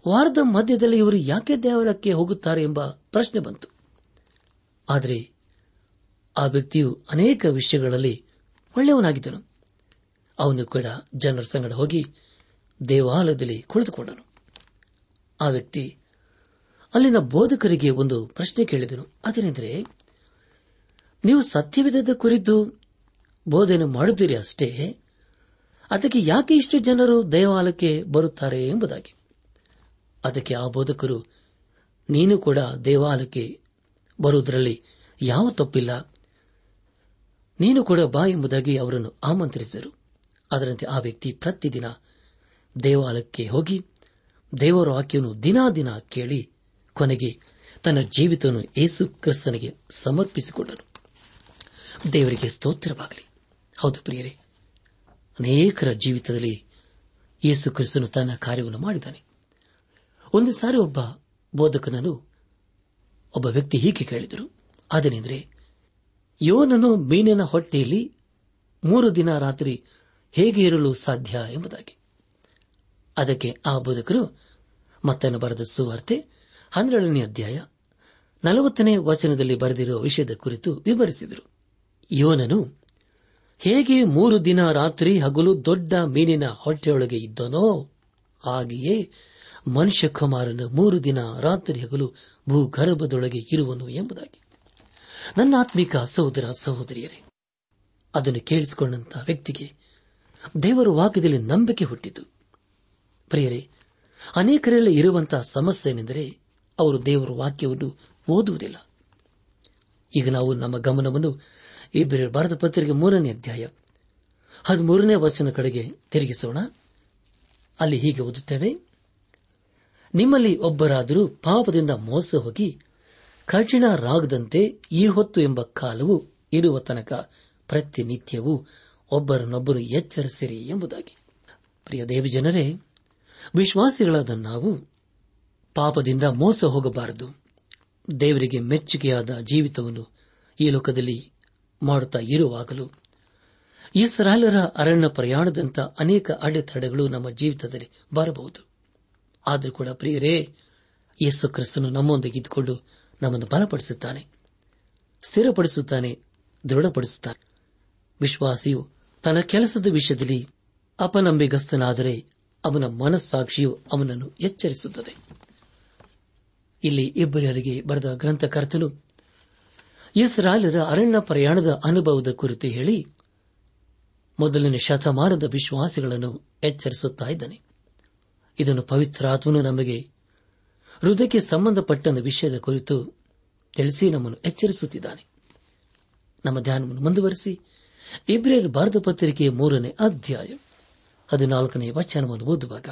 ವಾರದ ಮಧ್ಯದಲ್ಲಿ ಇವರು ಯಾಕೆ ದೇವಾಲಯಕ್ಕೆ ಹೋಗುತ್ತಾರೆ ಎಂಬ ಪ್ರಶ್ನೆ ಬಂತು. ಆದರೆ ಆ ವ್ಯಕ್ತಿಯು ಅನೇಕ ವಿಷಯಗಳಲ್ಲಿ ಒಳ್ಳೆಯವನಾಗಿದ್ದನು. ಅವನು ಕೂಡ ಜನರ ಸಂಗಡ ಹೋಗಿ ದೇವಾಲಯದಲ್ಲಿ ಕುಳಿತುಕೊಂಡನು. ಆ ವ್ಯಕ್ತಿ ಅಲ್ಲಿನ ಬೋಧಕರಿಗೆ ಒಂದು ಪ್ರಶ್ನೆ ಕೇಳಿದನು. ಅದೇನೆಂದರೆ, ನೀವು ಸತ್ಯವಿಧದ ಕುರಿತು ಬೋಧನೆ ಮಾಡುತ್ತೀರಿ ಅಷ್ಟೇ, ಅದಕ್ಕೆ ಯಾಕೆ ಇಷ್ಟು ಜನರು ದೇವಾಲಯಕ್ಕೆ ಬರುತ್ತಾರೆ ಎಂಬುದಾಗಿ. ಅದಕ್ಕೆ ಆ ಬೋಧಕರು, ನೀನು ಕೂಡ ದೇವಾಲಯಕ್ಕೆ ಬರುವುದರಲ್ಲಿ ಯಾವ ತಪ್ಪಿಲ್ಲ. ನೀನು ಕೂಡ ಬಾ ಎಂಬುದಾಗಿ ಅವರನ್ನು ಆಮಂತ್ರಿಸಿದರು. ಅದರಂತೆ ಆ ವ್ಯಕ್ತಿ ಪ್ರತಿದಿನ ದೇವಾಲಯಕ್ಕೆ ಹೋಗಿ ದೇವರ ವಾಕ್ಯವನ್ನು ದಿನಾ ದಿನ ಕೇಳಿ ಕೊನೆಗೆ ತನ್ನ ಜೀವಿತವನ್ನು ಏಸು ಕ್ರಿಸ್ತನಿಗೆ ಸಮರ್ಪಿಸಿಕೊಂಡನು. ದೇವರಿಗೆ ಸ್ತೋತ್ರವಾಗಲಿ. ಹೌದು ಪ್ರಿಯರೇ, ಅನೇಕರ ಜೀವಿತದಲ್ಲಿ ಯೇಸು ಕ್ರಿಸ್ತನು ತನ್ನ ಕಾರ್ಯವನ್ನು ಮಾಡಿದ್ದಾನೆ. ಒಂದು ಸಾರಿ ಒಬ್ಬ ಬೋಧಕನನ್ನು ಒಬ್ಬ ವ್ಯಕ್ತಿ ಹೀಗೆ ಕೇಳಿದರು. ಅದೇನೆಂದರೆ, ಯೋನನು ಮೀನಿನ ಹೊಟ್ಟೆಯಲ್ಲಿ ಮೂರು ದಿನ ರಾತ್ರಿ ಹೇಗೆ ಇರಲು ಸಾಧ್ಯ ಎಂಬುದಾಗಿ. ಅದಕ್ಕೆ ಆ ಬೋಧಕರು ಮತ್ತನ್ನು ಬರೆದ ಸುವಾರ್ತೆ ಹನ್ನೆರಡನೇ ಅಧ್ಯಾಯ ನಲವತ್ತನೇ ವಚನದಲ್ಲಿ ಬರೆದಿರುವ ವಿಷಯದ ಕುರಿತು ವಿವರಿಸಿದರು. ಯೋನನು, ಹೇಗೆ ಮೂರು ದಿನ ರಾತ್ರಿ ಹಗಲು ದೊಡ್ಡ ಮೀನಿನ ಹೊಟ್ಟೆಯೊಳಗೆ ಇದ್ದನೋ, ಹಾಗೆಯೇ ಮನುಷ್ಯ ಕುಮಾರನು ಮೂರು ದಿನ ರಾತ್ರಿ ಹಗಲು ಭೂಗರ್ಭದೊಳಗೆ ಇರುವನು ಎಂಬುದಾಗಿ. ನನ್ನ ಆತ್ಮಿಕ ಸಹೋದರ ಸಹೋದರಿಯರೇ, ಅದನ್ನು ಕೇಳಿಸಿಕೊಂಡಂತ ವ್ಯಕ್ತಿಗೆ ದೇವರ ವಾಕ್ಯದಲ್ಲಿ ನಂಬಿಕೆ ಹುಟ್ಟಿತು. ಪ್ರಿಯರೇ, ಅನೇಕರಲ್ಲಿ ಇರುವಂತಹ ಸಮಸ್ಯೆ ಏನೆಂದರೆ ಅವರು ದೇವರ ವಾಕ್ಯವನ್ನು ಓದುವುದಿಲ್ಲ. ಈಗ ನಾವು ನಮ್ಮ ಗಮನವನ್ನು ಇಬ್ಬರ ಭಾರತ ಪತ್ರಿಕೆ ಮೂರನೇ ಅಧ್ಯಾಯ ಹದಿಮೂರನೇ ವಚನ ಕಡೆಗೆ ತಿರುಗಿಸೋಣ. ಅಲ್ಲಿ ಹೀಗೆ ಓದುತ್ತೇವೆ. ನಿಮ್ಮಲ್ಲಿ ಒಬ್ಬರಾದರೂ ಪಾಪದಿಂದ ಮೋಸ ಹೋಗಿ ಕಠಿಣರಾಗದಂತೆ ಈ ಹೊತ್ತು ಎಂಬ ಕಾಲವು ಇರುವ ತನಕ ಪ್ರತಿನಿತ್ಯವೂ ಒಬ್ಬರನ್ನೊಬ್ಬರು ಎಚ್ಚರಿಸಿರಿ ಎಂಬುದಾಗಿ. ಪ್ರಿಯ ದೇವಜನರೇ ವಿಶ್ವಾಸಿಗಳಾದ ನಾವು ಪಾಪದಿಂದ ಮೋಸ ಹೋಗಬಾರದು. ದೇವರಿಗೆ ಮೆಚ್ಚುಗೆಯಾದ ಜೀವಿತವನ್ನು ಈ ಲೋಕದಲ್ಲಿ ಮಾಡುತ್ತಾ ಇರುವಾಗಲೂ. ಇಸ್ರಾಲರ ಅರಣ್ಯ ಪ್ರಯಾಣದಂಥ ಅನೇಕ ಅಡೆತಡೆಗಳು ನಮ್ಮ ಜೀವಿತದಲ್ಲಿ ಬರಬಹುದು. ಆದರೂ ಕೂಡ ಪ್ರಿಯರೇ, ಯೇಸು ಕ್ರಿಸ್ತನು ನಮ್ಮೊಂದಿಗೆ ಇದ್ದುಕೊಂಡು ನಮ್ಮನ್ನು ಬಲಪಡಿಸುತ್ತಾನೆ, ಸ್ಥಿರಪಡಿಸುತ್ತಾನೆ, ದೃಢಪಡಿಸುತ್ತಾನೆ. ವಿಶ್ವಾಸಿಯು ತನ್ನ ಕೆಲಸದ ವಿಷಯದಲ್ಲಿ ಅಪನಂಬಿಗಸ್ತನಾದರೆ ಅವನ ಮನಸ್ಸಾಕ್ಷಿಯು ಅವನನ್ನು ಎಚ್ಚರಿಸುತ್ತದೆ. ಇಲ್ಲಿ ಇಬ್ಬರಿಗೆ ಬರೆದ ಗ್ರಂಥಕರ್ತನು ಇಸ್ರಾಲರ ಅರಣ್ಯ ಪ್ರಯಾಣದ ಅನುಭವದ ಕುರಿತು ಹೇಳಿ, ಮೊದಲನೇ ಶತಮಾನದ ವಿಶ್ವಾಸಿಗಳನ್ನು ಎಚ್ಚರಿಸುತ್ತಾ ಇದ್ದಾನೆ. ಇದನ್ನು ಪವಿತ್ರಾತ್ಮನು ನಮಗೆ ಹೃದಯಕ್ಕೆ ಸಂಬಂಧಪಟ್ಟ ವಿಷಯದ ಕುರಿತು ತಿಳಿಸಿ ನಮ್ಮನ್ನು ಎಚ್ಚರಿಸುತ್ತಿದ್ದಾನೆ. ನಮ್ಮ ಧ್ಯಾನವನ್ನು ಮುಂದುವರೆಸಿ, ಇಬ್ರಿಯರ್ ಭಾರತ ಪತ್ರಿಕೆಯ ಮೂರನೇ ಅಧ್ಯಾಯ ಹದಿನಾಲ್ಕನೇ ವಚನವನ್ನು ಓದುವಾಗ,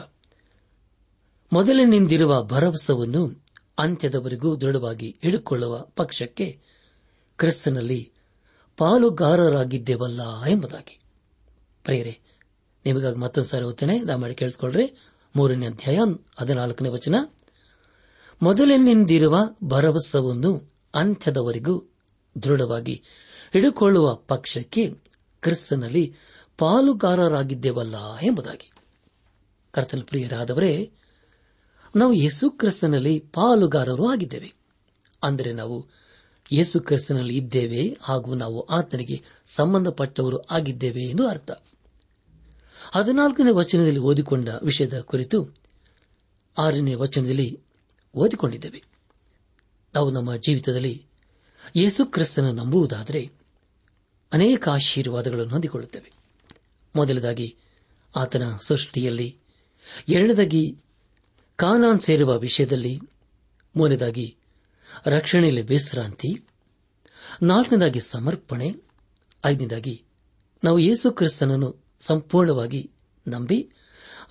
ಮೊದಲಿನಿಂದಿರುವ ಭರವಸವನ್ನು ಅಂತ್ಯದವರೆಗೂ ದೃಢವಾಗಿ ಹಿಡಿಕೊಳ್ಳುವ ಪಕ್ಷಕ್ಕೆ ಕ್ರಿಸ್ತನಲ್ಲಿ ಪಾಲುಗಾರರಾಗಿದ್ದೇವಲ್ಲ ಎಂಬುದಾಗಿ. ಪ್ರೇರೆ ನಿಮಗಾಗಿ ಮತ್ತೊಂದು ಸಾರಿ ಓದ್ತೇನೆ. ದಯಮಾಡಿ ಕೇಳಿಸಿಕೊಳ್ಳ್ರೆ. ಮೂರನೇ ಅಧ್ಯಾಯ ಹದಿನಾಲ್ಕನೇ ವಚನ. ಮೊದಲಿನಿಂದಿರುವ ಭರವಸವನ್ನು ಅಂತ್ಯದವರೆಗೂ ದೃಢವಾಗಿ ಹಿಡಿಕೊಳ್ಳುವ ಪಕ್ಷಕ್ಕೆ ಕ್ರಿಸ್ತನಲ್ಲಿ ಪಾಲುಗಾರರಾಗಿದ್ದೇವಲ್ಲ ಎಂಬುದಾಗಿ. ಕರ್ತನ ಪ್ರಿಯರಾದವರೇ ನಾವು ಯೇಸು ಕ್ರಿಸ್ತನಲ್ಲಿ ಪಾಲುಗಾರರು ಆಗಿದ್ದೇವೆ. ಅಂದರೆ ನಾವು ಯೇಸು ಕ್ರಿಸ್ತನಲ್ಲಿ ಇದ್ದೇವೆ ಹಾಗೂ ನಾವು ಆತನಿಗೆ ಸಂಬಂಧಪಟ್ಟವರು ಆಗಿದ್ದೇವೆ ಎಂದು ಅರ್ಥ. ಹದಿನಾಲ್ಕನೇ ವಚನದಲ್ಲಿ ಓದಿಕೊಂಡ ವಿಷಯದ ಕುರಿತು ಆರನೇ ವಚನದಲ್ಲಿ ಓದಿಕೊಂಡಿದ್ದೇವೆ. ನಾವು ನಮ್ಮ ಜೀವಿತದಲ್ಲಿ ಯೇಸು ಕ್ರಿಸ್ತನ ನಂಬುವುದಾದರೆ ಅನೇಕ ಆಶೀರ್ವಾದಗಳನ್ನು ಹೊಂದಿಕೊಳ್ಳುತ್ತೇವೆ. ಮೊದಲದಾಗಿ ಆತನ ಸೃಷ್ಟಿಯಲ್ಲಿ ಎರಡನೇದಾಗಿ ಕಾನಾನ್ ಸೇರುವ ವಿಷಯದಲ್ಲಿ ಮೂರನೇದಾಗಿ, ರಕ್ಷಣೆಯಲ್ಲಿ ವಿಶ್ರಾಂತಿ ನಾಲ್ಕನೇದಾಗಿ ಸಮರ್ಪಣೆ, ಐದನೇದಾಗಿ ನಾವು ಯೇಸು ಕ್ರಿಸ್ತನನ್ನು ಸಂಪೂರ್ಣವಾಗಿ ನಂಬಿ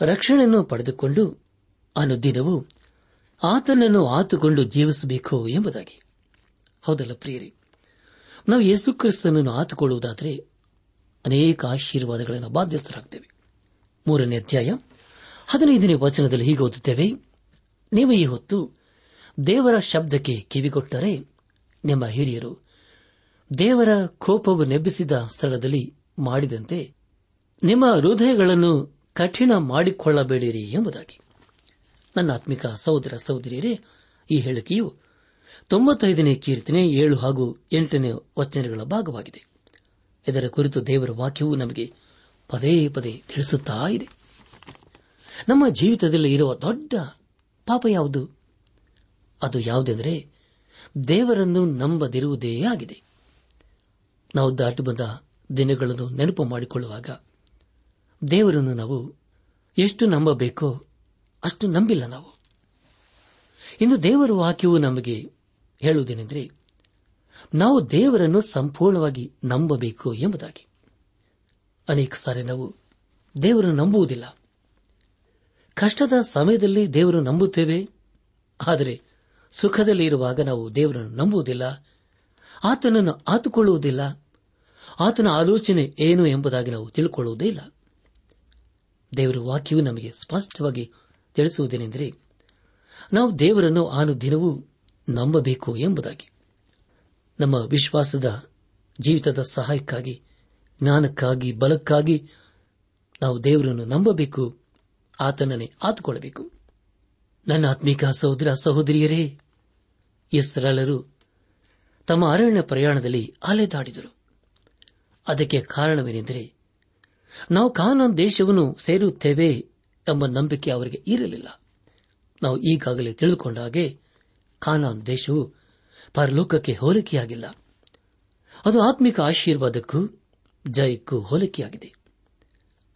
ರಕ್ಷಣೆಯನ್ನು ಪಡೆದುಕೊಂಡು ಅನುದಿನವೂ ಆತನನ್ನು ಆತುಕೊಂಡು ಜೀವಿಸಬೇಕು ಎಂಬುದಾಗಿ. ಹೌದಲ್ಲ ಪ್ರಿಯರಿ? ನಾವು ಯೇಸು ಕ್ರಿಸ್ತನನ್ನು ಆತುಕೊಳ್ಳುವುದಾದರೆ ಅನೇಕ ಆಶೀರ್ವಾದಗಳನ್ನು ಬಾಧ್ಯಸ್ಥರಾಗ್ತೇವೆ. ಮೂರನೇ ಅಧ್ಯಾಯ ಹದಿನೈದನೇ ವಚನದಲ್ಲಿ ಹೀಗೆ ಓದುತ್ತೇವೆ, ನೀವು ಈ ಹೊತ್ತು ದೇವರ ಶಬ್ದಕ್ಕೆ ಕಿವಿಗೊಟ್ಟರೆ, ನಿಮ್ಮ ಹಿರಿಯರು ದೇವರ ಕೋಪವು ನೆಬ್ಬಿಸಿದ ಸ್ಥಳದಲ್ಲಿ ಮಾಡಿದಂತೆ ನಿಮ್ಮ ಹೃದಯಗಳನ್ನು ಕಠಿಣ ಮಾಡಿಕೊಳ್ಳಬೇಡಿರಿ ಎಂಬುದಾಗಿ. ನನ್ನ ಆತ್ಮಿಕ ಸಹೋದರ ಸಹೋದರಿಯರೇ, ಈ ಹೇಳಿಕೆಯು ತೊಂಬತ್ತೈದನೇ ಕೀರ್ತನೆ ಏಳು ಹಾಗೂ ಎಂಟನೇ ವಚನಗಳ ಭಾಗವಾಗಿದೆ. ಇದರ ಕುರಿತು ದೇವರ ವಾಕ್ಯವು ನಮಗೆ ಪದೇ ಪದೇ ತಿಳಿಸುತ್ತಾ ಇದೆ. ನಮ್ಮ ಜೀವಿತದಲ್ಲಿ ಇರುವ ದೊಡ್ಡ ಪಾಪ ಯಾವುದು? ಅದು ಯಾವುದೆಂದರೆ ದೇವರನ್ನು ನಂಬದಿರುವುದೇ ಆಗಿದೆ. ನಾವು ದಾಟಿ ಬಂದ ದಿನಗಳನ್ನು ನೆನಪು ಮಾಡಿಕೊಳ್ಳುವಾಗ ದೇವರನ್ನು ನಾವು ಎಷ್ಟು ನಂಬಬೇಕೋ ಅಷ್ಟು ನಂಬಿಲ್ಲ ನಾವು. ಇನ್ನು ದೇವರ ವಾಕ್ಯವು ನಮಗೆ ಹೇಳುವುದೇನೆಂದರೆ ನಾವು ದೇವರನ್ನು ಸಂಪೂರ್ಣವಾಗಿ ನಂಬಬೇಕು ಎಂಬುದಾಗಿ. ಅನೇಕ ಸಾರಿ ನಾವು ದೇವರನ್ನು ನಂಬುವುದಿಲ್ಲ. ಕಷ್ಟದ ಸಮಯದಲ್ಲಿ ದೇವರು ನಂಬುತ್ತೇವೆ? ಆದರೆ ಸುಖದಲ್ಲಿ ಇರುವಾಗ ನಾವು ದೇವರನ್ನು ನಂಬುವುದಿಲ್ಲ. ಆತನನ್ನು ಆತುಕೊಳ್ಳುವುದಿಲ್ಲ. ಆತನ ಆಲೋಚನೆ ಏನು ಎಂಬುದಾಗಿ ನಾವು ತಿಳ್ಕೊಳ್ಳುವುದೇ ಇಲ್ಲ. ದೇವರ ವಾಕ್ಯವು ನಮಗೆ ಸ್ಪಷ್ಟವಾಗಿ ತಿಳಿಸುವುದೇನೆಂದರೆ, ನಾವು ದೇವರನ್ನು ಆನುದಿನವೂ ನಂಬಬೇಕು ಎಂಬುದಾಗಿ. ನಮ್ಮ ವಿಶ್ವಾಸದ ಜೀವಿತದ ಸಹಾಯಕ್ಕಾಗಿ, ಜ್ಞಾನಕ್ಕಾಗಿ, ಬಲಕ್ಕಾಗಿ ನಾವು ದೇವರನ್ನು ನಂಬಬೇಕು ಆತನನ್ನೇ ಆತುಕೊಳ್ಳಬೇಕು. ನನ್ನ ಆತ್ಮಿಕ ಸಹೋದರ ಸಹೋದರಿಯರೇ ಇಸ್ರಾಲರು ತಮ್ಮ ಅರಣ್ಯ ಪ್ರಯಾಣದಲ್ಲಿ ಅಲೆದಾಡಿದರು. ಅದಕ್ಕೆ ಕಾರಣವೇನೆಂದರೆ, ನಾವು ಕಾನೂನು ದೇಶವನ್ನು ಸೇರುತ್ತೇವೆ ಎಂಬ ನಂಬಿಕೆ ಅವರಿಗೆ ಇರಲಿಲ್ಲ. ನಾವು ಈಗಾಗಲೇ ತಿಳಿದುಕೊಂಡ ಹಾಗೆ ಕಾನಾನ್ ದೇಶವು ಪರಲೋಕಕ್ಕೆ ಹೋಲಿಕೆಯಾಗಿಲ್ಲ. ಅದು ಆತ್ಮಿಕ ಆಶೀರ್ವಾದಕ್ಕೂ ಜಯಕ್ಕೂ ಹೋಲಿಕೆಯಾಗಿದೆ.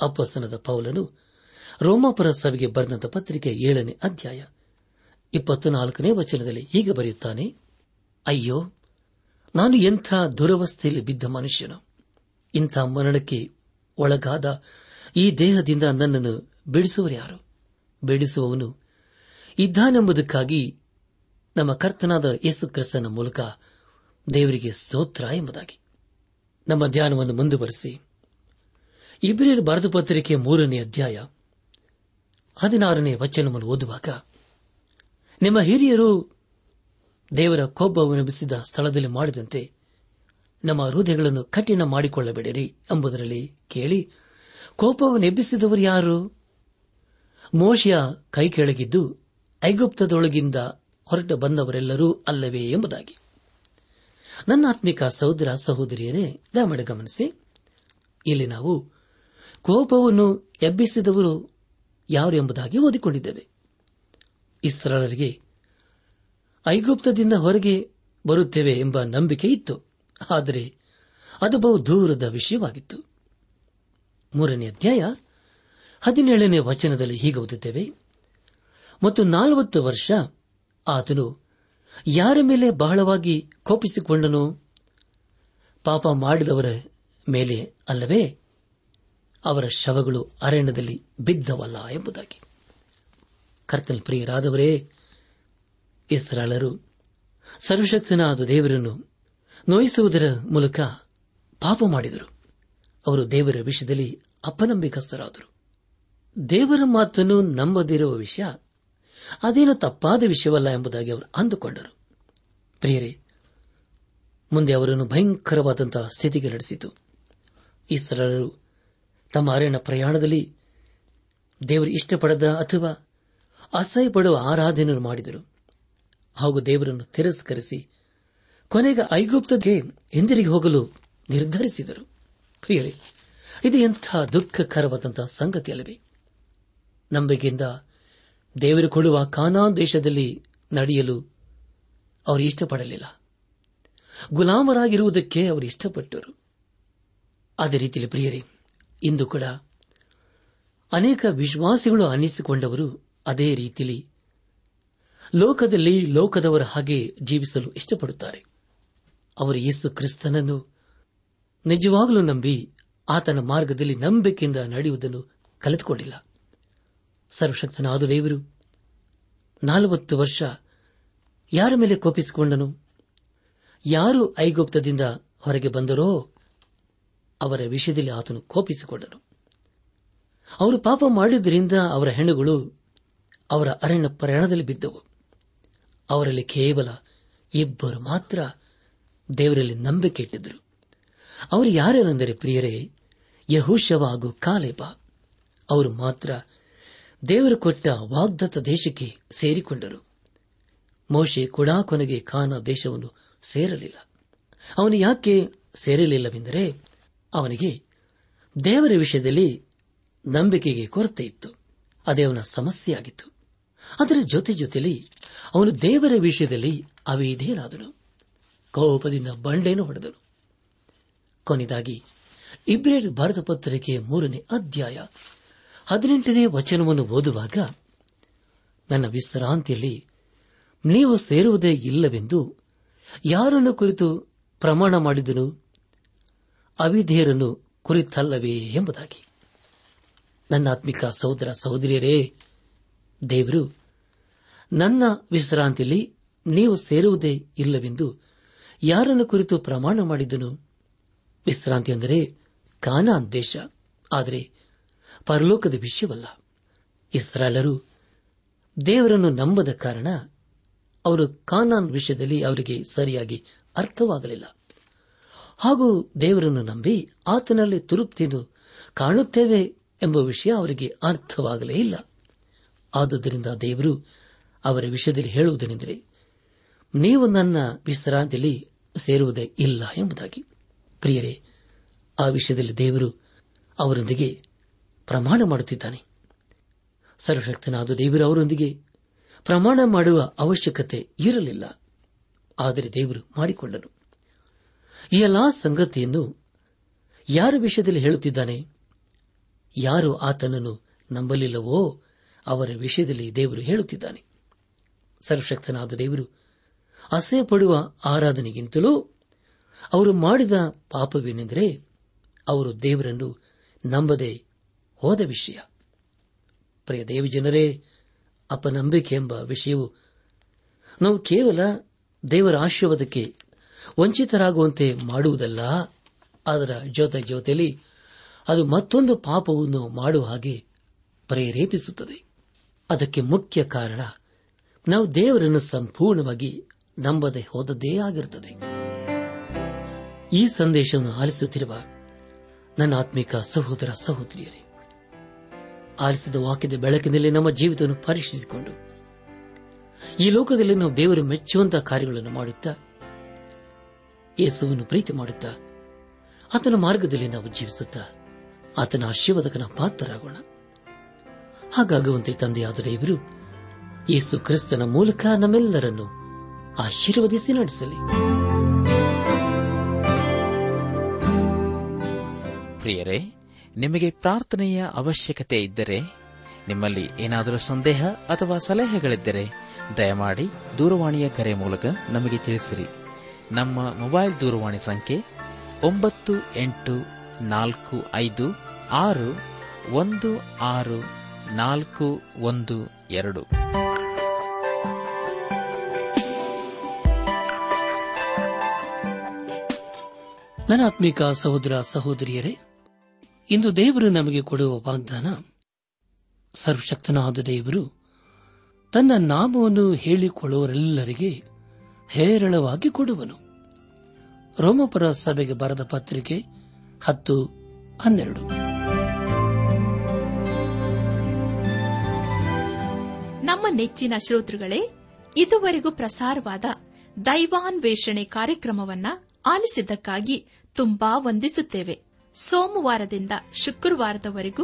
ಅಪ್ಪಸನದ ಪೌಲನು ರೋಮಾಪುರ ಸಭೆಗೆ ಬರೆದಂತ ಪತ್ರಿಕೆ ಏಳನೇ ಅಧ್ಯಾಯ ಇಪ್ಪತ್ತು ನಾಲ್ಕನೇ ವಚನದಲ್ಲಿ ಹೀಗೆ ಬರೆಯುತ್ತಾನೆ, ಅಯ್ಯೋ, ನಾನು ಎಂಥ ದುರವಸ್ಥೆಯಲ್ಲಿ ಬಿದ್ದ ಮನುಷ್ಯನು. ಇಂಥ ಮರಣಕ್ಕೆ ಒಳಗಾದ ಈ ದೇಹದಿಂದ ನನ್ನನ್ನು ಬಿಡಿಸುವರ್ಯಾರು ಬಿಡಿಸುವವನು ಇದ್ದಾನೆಂಬುದಕ್ಕಾಗಿ ನಮ್ಮ ಕರ್ತನಾದ ಯೇಸು ಕ್ರಿಸ್ತನ ಮೂಲಕ ದೇವರಿಗೆ ಸ್ತೋತ್ರ ಎಂಬುದಾಗಿ. ನಮ್ಮ ಧ್ಯಾನವನ್ನು ಮುಂದುವರೆಸಿ. ಇಬ್ರಿಯರ್ ಬರೆದ ಪತ್ರಿಕೆ ಮೂರನೇ ಅಧ್ಯಾಯ ಹದಿನಾರನೇ ವಚನವನ್ನು ಓದುವಾಗ, ನಿಮ್ಮ ಹಿರಿಯರು ದೇವರ ಕೋಪವನ್ನೆಬ್ಬಿಸಿದ ಸ್ಥಳದಲ್ಲಿ ಮಾಡಿದಂತೆ ನಮ್ಮ ಹೃದಯಗಳನ್ನು ಕಠಿಣ ಮಾಡಿಕೊಳ್ಳಬೇಡಿರಿ ಎಂಬುದರಲ್ಲಿ ಕೇಳಿ, ಕೋಪವನ್ನು ಎಬ್ಬಿಸಿದವರು ಯಾರು? ಮೋಶಿಯ ಕೈ ಕೆಳಗಿದ್ದು ಐಗುಪ್ತದೊಳಗಿಂದ ಹೊರಟ ಬಂದವರೆಲ್ಲರೂ ಅಲ್ಲವೇ ಎಂಬುದಾಗಿ. ನನ್ನ ಆತ್ಮಿಕ ಸಹೋದರ ಸಹೋದರಿಯರೇ, ದಯಮಾಡಿ ಗಮನಿಸಿ, ಇಲ್ಲಿ ನಾವು ಕೋಪವನ್ನು ಎಬ್ಬಿಸಿದವರು ಯಾರು ಎಂಬುದಾಗಿ ಓದಿಕೊಂಡಿದ್ದೇವೆ. ಇಸ್ರಾಲರಿಗೆ ಐಗುಪ್ತದಿಂದ ಹೊರಗೆ ಬರುತ್ತೇವೆ ಎಂಬ ನಂಬಿಕೆ ಇತ್ತು. ಆದರೆ ಅದು ಬಹು ದೂರದ ವಿಷಯವಾಗಿತ್ತು. ಮೂರನೇ ಅಧ್ಯಾಯ ಹದಿನೇಳನೇ ವಚನದಲ್ಲಿ ಹೀಗೆ ಓದುತ್ತೇವೆ. ಮತ್ತು ನಾಲ್ವತ್ತು ವರ್ಷ ಆತನು ಯಾರ ಮೇಲೆ ಬಹಳವಾಗಿ ಕೋಪಿಸಿಕೊಂಡನು? ಪಾಪ ಮಾಡಿದವರ ಮೇಲೆ ಅಲ್ಲವೇ? ಅವರ ಶವಗಳು ಅರಣ್ಯದಲ್ಲಿ ಬಿದ್ದವಲ್ಲ ಎಂಬುದಾಗಿ. ಕರ್ತಲ್ ಪ್ರಿಯರಾದವರೇ ಇಸ್ರಾಳರು ಸರ್ವಶಕ್ತನಾದ ದೇವರನ್ನು ನೋಯಿಸುವುದರ ಮೂಲಕ ಪಾಪ ಮಾಡಿದರು. ಅವರು ದೇವರ ವಿಷಯದಲ್ಲಿ ಅಪನಂಬಿಕಸ್ಥರಾದರು ದೇವರ ಮಾತನ್ನು ನಂಬದಿರುವ ವಿಷಯ ಅದೇನು ತಪ್ಪಾದ ವಿಷಯವಲ್ಲ ಎಂಬುದಾಗಿ ಅವರು ಅಂದುಕೊಂಡರು. ಪ್ರಿಯರೇ, ಮುಂದೆ ಅವರನ್ನು ಭಯಂಕರವಾದಂತಹ ಸ್ಥಿತಿಗೆ ನಡೆಸಿತು. ಇಸ್ರಾಲರು ತಮ್ಮ ಅರಣ್ಯ ಪ್ರಯಾಣದಲ್ಲಿ ದೇವರು ಇಷ್ಟಪಡದ ಅಥವಾ ಅಸಹ್ಯ ಪಡುವ ಆರಾಧನೆಯನ್ನು ಮಾಡಿದರು. ಹಾಗೂ ದೇವರನ್ನು ತಿರಸ್ಕರಿಸಿ ಕೊನೆಗೆ ಐಗುಪ್ತಕ್ಕೆ ಹಿಂದಿರುಗಿ ಹೋಗಲು ನಿರ್ಧರಿಸಿದರು. ಇದು ಎಂಥ ದುಃಖಕರವಾದಂತಹ ಸಂಗತಿಯಲ್ಲವೇ? ನಂಬಿಕೆಯಿಂದ ದೇವರು ಕೊಡುವ ಕಾನಾನ್ ದೇಶದಲ್ಲಿ ನಡೆಯಲು ಅವರು ಇಷ್ಟಪಡಲಿಲ್ಲ. ಗುಲಾಮರಾಗಿರುವುದಕ್ಕೆ ಅವರು ಇಷ್ಟಪಟ್ಟರು. ಅದೇ ರೀತಿಯಲ್ಲಿ ಪ್ರಿಯರೇ ಇಂದು ಕೂಡ ಅನೇಕ ವಿಶ್ವಾಸಿಗಳು ಅನ್ನಿಸಿಕೊಂಡವರು ಅದೇ ರೀತಿಯಲ್ಲಿ ಲೋಕದಲ್ಲಿ ಲೋಕದವರ ಹಾಗೆ ಜೀವಿಸಲು ಇಷ್ಟಪಡುತ್ತಾರೆ. ಅವರು ಯೇಸು ಕ್ರಿಸ್ತನನ್ನು ನಿಜವಾಗಲೂ ನಂಬಿ ಆತನ ಮಾರ್ಗದಲ್ಲಿ ನಂಬಿಕೆಯಿಂದ ನಡೆಯುವುದನ್ನು ಕಲಿತುಕೊಂಡಿಲ್ಲ ಸರ್ವಶಕ್ತನಾದ ದೇವರು, ನಾಲ್ವತ್ತು ವರ್ಷ ಯಾರ ಮೇಲೆ ಕೋಪಿಸಿಕೊಂಡನು? ಯಾರು ಐಗುಪ್ತದಿಂದ ಹೊರಗೆ ಬಂದರೋ ಅವರ ವಿಷಯದಲ್ಲಿ ಆತನು ಕೋಪಿಸಿಕೊಂಡನು. ಅವರು ಪಾಪ ಮಾಡಿದ್ದರಿಂದ ಅವರ ಹೆಣ್ಣುಗಳು ಅವರ ಅರಣ್ಯ ಪ್ರಯಾಣದಲ್ಲಿ ಬಿದ್ದವು. ಅವರಲ್ಲಿ ಕೇವಲ ಇಬ್ಬರು ಮಾತ್ರ ದೇವರಲ್ಲಿ ನಂಬಿಕೆ ಇಟ್ಟಿದ್ದರು. ಅವರು ಯಾರ್ಯಾರೆಂದರೆ ಪ್ರಿಯರೇ ಯಹೂಶವ ಹಾಗೂ ಕಾಲೇಬ. ಅವರು ಮಾತ್ರ ದೇವರು ಕೊಟ್ಟ ವಾಗ್ದತ್ತ ದೇಶಕ್ಕೆ ಸೇರಿಕೊಂಡರು. ಮೋಶೆ ಕೂಡ ಕೊನೆಗೆ ಖಾನ ದೇಶವನ್ನು ಸೇರಲಿಲ್ಲ. ಅವನು ಯಾಕೆ ಸೇರಲಿಲ್ಲವೆಂದರೆ ಅವನಿಗೆ ದೇವರ ವಿಷಯದಲ್ಲಿ ನಂಬಿಕೆಗೆ ಕೊರತೆ ಇತ್ತು. ಅದೇ ಅವನ ಸಮಸ್ಯೆಯಾಗಿತ್ತು. ಅದರ ಜೊತೆ ಜೊತೆಯಲ್ಲಿ ಅವನು ದೇವರ ವಿಷಯದಲ್ಲಿ ಅವಿಧೇನಾದನು ಕೋಪದಿಂದ ಬಂಡೆಯನ್ನು ಹೊಡೆದನು. ಕೊನೆಯದಾಗಿ ಇಬ್ರೇರ್ ಭಾರತ ಪತ್ರಿಕೆಯ ಮೂರನೇ ಅಧ್ಯಾಯ ಹದಿನೆಂಟನೇ ವಚನವನ್ನು ಓದುವಾಗ, ನನ್ನ ವಿಶ್ರಾಂತಿಯಲ್ಲಿ ನೀವು ಸೇರುವುದೇ ಇಲ್ಲವೆಂದು ಯಾರನ್ನು ಕುರಿತು ಪ್ರಮಾಣ ಮಾಡಿದನು? ಅವಿಧೇಯರನ್ನು ಕುರಿತಲ್ಲವೇ ಎಂಬುದಾಗಿ. ನನ್ನ ಆತ್ಮಿಕ ಸಹೋದರ ಸಹೋದರಿಯರೇ, ದೇವರು, ನನ್ನ ವಿಶ್ರಾಂತಿಯಲ್ಲಿ ನೀವು ಸೇರುವುದೇ ಇಲ್ಲವೆಂದು ಯಾರನ್ನು ಕುರಿತು ಪ್ರಮಾಣ ಮಾಡಿದನು? ವಿಶ್ರಾಂತಿ ಅಂದರೆ ಕಾನಾನ್ ದೇಶ. ಆದರೆ ಪರಲೋಕದ ವಿಷಯವಲ್ಲ. ಇಸ್ರಾಲರು ದೇವರನ್ನು ನಂಬದ ಕಾರಣ ಅವರು ಕಾನಾನ್ ವಿಷಯದಲ್ಲಿ ಅವರಿಗೆ ಸರಿಯಾಗಿ ಅರ್ಥವಾಗಲಿಲ್ಲ. ಹಾಗೂ ದೇವರನ್ನು ನಂಬಿ ಆತನಲ್ಲಿ ತುರುಪ್ತಿಯನ್ನು ಕಾಣುತ್ತೇವೆ ಎಂಬ ವಿಷಯ ಅವರಿಗೆ ಅರ್ಥವಾಗಲೇ ಇಲ್ಲ. ಆದುದರಿಂದ ದೇವರು ಅವರ ವಿಷಯದಲ್ಲಿ ಹೇಳುವುದೇನೆಂದರೆ, ನೀವು ನನ್ನ ವಿಶ್ರಾಂತಿಯಲ್ಲಿ ಸೇರುವುದೇ ಇಲ್ಲ ಎಂಬುದಾಗಿ. ಪ್ರಿಯರೇ, ಆ ವಿಷಯದಲ್ಲಿ ದೇವರು ಅವರೊಂದಿಗೆ ಪ್ರಮಾಣ ಮಾಡುತ್ತಿದ್ದಾನೆ. ಸರ್ವಶಕ್ತನಾದ ದೇವರು ಅವರೊಂದಿಗೆ ಪ್ರಮಾಣ ಮಾಡುವ ಅವಶ್ಯಕತೆ ಇರಲಿಲ್ಲ. ಆದರೆ ದೇವರು ಮಾಡಿಕೊಂಡನು. ಈ ಎಲ್ಲಾ ಸಂಗತಿಯನ್ನು ಯಾರ ವಿಷಯದಲ್ಲಿ ಹೇಳುತ್ತಿದ್ದಾನೆ? ಯಾರು ಆತನನ್ನು ನಂಬಲಿಲ್ಲವೋ ಅವರ ವಿಷಯದಲ್ಲಿ ದೇವರು ಹೇಳುತ್ತಿದ್ದಾನೆ. ಸರ್ವಶಕ್ತನಾದ ದೇವರು ಅಸಹ್ಯ ಪಡುವ ಆರಾಧನೆಗಿಂತಲೂ ಅವರು ಮಾಡಿದ ಪಾಪವೇನೆಂದರೆ ಅವರು ದೇವರನ್ನು ನಂಬದೆ ಹೋದ ವಿಷಯ. ಪ್ರಿಯ ದೇವಜನರೇ, ಅಪನಂಬಿಕೆ ಎಂಬ ವಿಷಯವು ನಾವು ಕೇವಲ ದೇವರ ಆಶೀರ್ವಾದಕ್ಕೆ ವಂಚಿತರಾಗುವಂತೆ ಮಾಡುವುದಲ್ಲ. ಅದರ ಜೊತೆ ಜೊತೆಯಲ್ಲಿ ಅದು ಮತ್ತೊಂದು ಪಾಪವನ್ನು ಮಾಡುವ ಹಾಗೆ ಪ್ರೇರೇಪಿಸುತ್ತದೆ. ಅದಕ್ಕೆ ಮುಖ್ಯ ಕಾರಣ, ನಾವು ದೇವರನ್ನು ಸಂಪೂರ್ಣವಾಗಿ ನಂಬದೆ ಹೋದದ್ದೇ ಆಗಿರುತ್ತದೆ. ಈ ಸಂದೇಶವನ್ನು ಆಲಿಸುತ್ತಿರುವ ನನ್ನ ಆತ್ಮಿಕ ಸಹೋದರ ಸಹೋದರಿಯರೇ, ಆಲಿಸಿದ ವಾಕ್ಯದ ಬೆಳಕಿನಲ್ಲಿ ನಮ್ಮ ಜೀವಿತವನ್ನು ಪರೀಕ್ಷಿಸಿಕೊಂಡು, ಈ ಲೋಕದಲ್ಲಿ ನಾವು ದೇವರು ಮೆಚ್ಚುವಂತಹ ಕಾರ್ಯಗಳನ್ನು ಮಾಡುತ್ತಾ ಯೇಸುವನ್ನು ಪ್ರೀತಿ ಮಾಡುತ್ತಾ ಆತನ ಮಾರ್ಗದಲ್ಲಿ ನಾವು ಜೀವಿಸುತ್ತಾ ಆತನ ಆಶೀರ್ವಾದಕನ ಪಾತ್ರರಾಗೋಣ. ಹಾಗಾಗುವಂತೆ ತಂದೆಯಾದ ದೇವರು ಯೇಸು ಕ್ರಿಸ್ತನ ಮೂಲಕ ನಮ್ಮೆಲ್ಲರನ್ನು ಆಶೀರ್ವದಿಸಿ ನಡೆಸಲಿ. ಪ್ರಿಯರೇ, ನಿಮಗೆ ಪ್ರಾರ್ಥನೆಯ ಅವಶ್ಯಕತೆ ಇದ್ದರೆ, ನಿಮ್ಮಲ್ಲಿ ಏನಾದರೂ ಸಂದೇಹ ಅಥವಾ ಸಲಹೆಗಳಿದ್ದರೆ, ದಯಮಾಡಿ ದೂರವಾಣಿಯ ಕರೆ ಮೂಲಕ ನಮಗೆ ತಿಳಿಸಿರಿ. ನಮ್ಮ ಮೊಬೈಲ್ ದೂರವಾಣಿ ಸಂಖ್ಯೆ ಒಂಬತ್ತು ಎಂಟು ನಾಲ್ಕು ಐದು ಆರು ಒಂದು ಆರು ನಾಲ್ಕು ಒಂದು ಎರಡು. ನನ್ನ ಸಹೋದರ ಸಹೋದರಿಯರೇ, ಇಂದು ದೇವರು ನಮಗೆ ಕೊಡುವ ವಾಗ್ದಾನ, ಸರ್ವಶಕ್ತನಾದ ದೇವರು ತನ್ನ ನಾಮವನ್ನು ಹೇಳಿಕೊಳ್ಳುವರೆಲ್ಲರಿಗೆ ಹೇರಳವಾಗಿ ಕೊಡುವನು. ರೋಮಪುರ ಸಭೆಗೆ ಬರೆದ ಪತ್ರಿಕೆ ಹತ್ತು ಹನ್ನೆರಡು. ನಮ್ಮ ನೆಚ್ಚಿನ ಶ್ರೋತೃಗಳೇ, ಇದುವರೆಗೂ ಪ್ರಸಾರವಾದ ದೈವಾನ್ವೇಷಣೆ ಕಾರ್ಯಕ್ರಮವನ್ನ ಆಲಿಸಿದ್ದಕ್ಕಾಗಿ ತುಂಬಾ ವಂದಿಸುತ್ತೇವೆ. ಸೋಮವಾರದಿಂದ ಶುಕ್ರವಾರದವರೆಗೂ